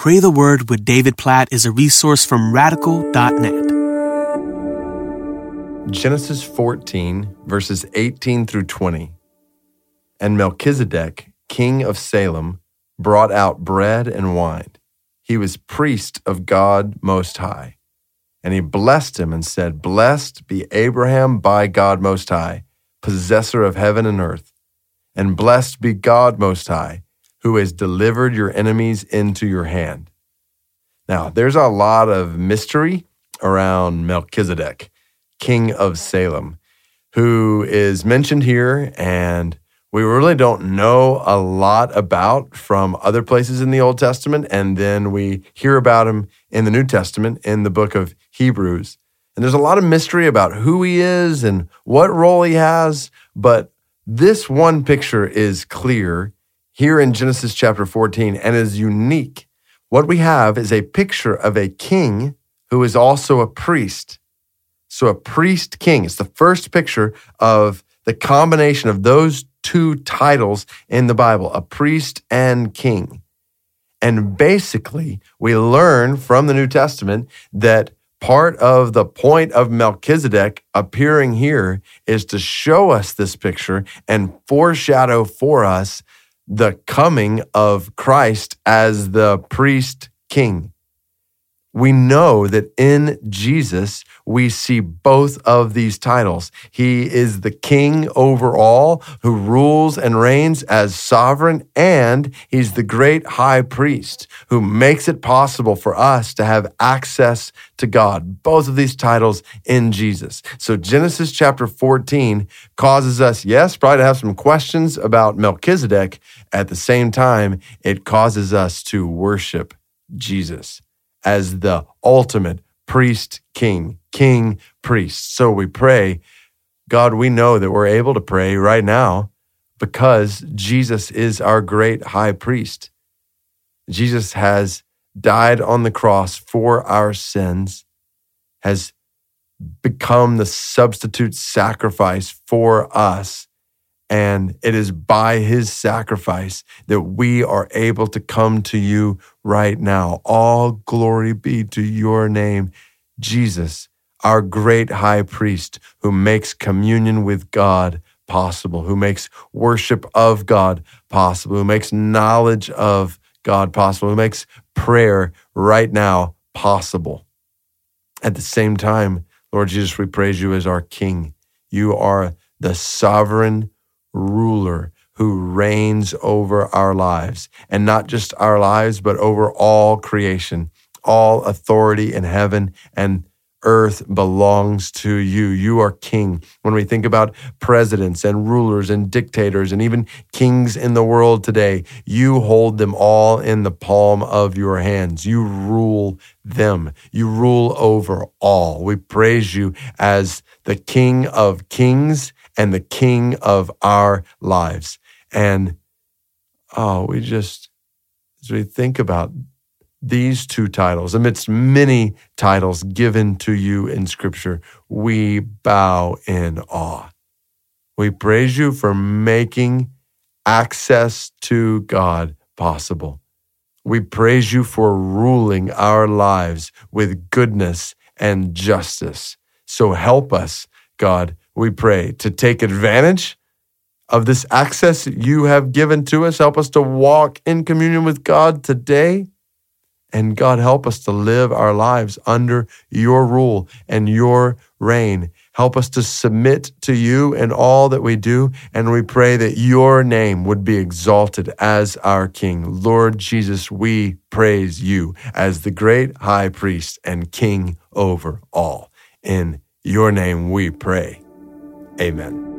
Pray the Word with David Platt is a resource from radical.net. Genesis 14, verses 18 through 20. And Melchizedek, king of Salem, brought out bread and wine. He was priest of God Most High. And he blessed him and said, Blessed be Abraham by God Most High, possessor of heaven and earth. And blessed be God Most High who has delivered your enemies into your hand. Now, there's a lot of mystery around Melchizedek, king of Salem, who is mentioned here and we really don't know a lot about from other places in the Old Testament. And then we hear about him in the New Testament in the book of Hebrews. And there's a lot of mystery about who he is and what role he has. But this one picture is clear here in Genesis chapter 14 and is unique. What we have is a picture of a king who is also a priest. So, a priest king. It's the first picture of the combination of those two titles in the Bible a priest and king. And basically, we learn from the New Testament that part of the point of Melchizedek appearing here is to show us this picture and foreshadow for us the coming of Christ as the priest king. We know that in Jesus, we see both of these titles. He is the king over all who rules and reigns as sovereign, and he's the great high priest who makes it possible for us to have access to God. Both of these titles in Jesus. So Genesis chapter 14 causes us, yes, probably to have some questions about Melchizedek. At the same time, it causes us to worship Jesus as the ultimate priest king, king priest. So we pray, God, we know that we're able to pray right now because Jesus is our great high priest. Jesus has died on the cross for our sins, has become the substitute sacrifice for us and it is by his sacrifice that we are able to come to you right now. All glory be to your name, Jesus, our great high priest who makes communion with God possible, who makes worship of God possible, who makes knowledge of God possible, who makes prayer right now possible. At the same time, Lord Jesus, we praise you as our King. You are the sovereign ruler who reigns over our lives, and not just our lives, but over all creation. All authority in heaven and earth belongs to you. You are king. When we think about presidents and rulers and dictators and even kings in the world today, you hold them all in the palm of your hands. You rule them. You rule over all. We praise you as the king of kings and the king of our lives. And oh, we just, as we think about these two titles, amidst many titles given to you in Scripture, we bow in awe. We praise you for making access to God possible. We praise you for ruling our lives with goodness and justice. So help us, God, we pray, to take advantage of this access you have given to us. Help us to walk in communion with God today. And God, help us to live our lives under your rule and your reign. Help us to submit to you in all that we do. And we pray that your name would be exalted as our King. Lord Jesus, we praise you as the great high priest and King over all. In your name we pray. Amen.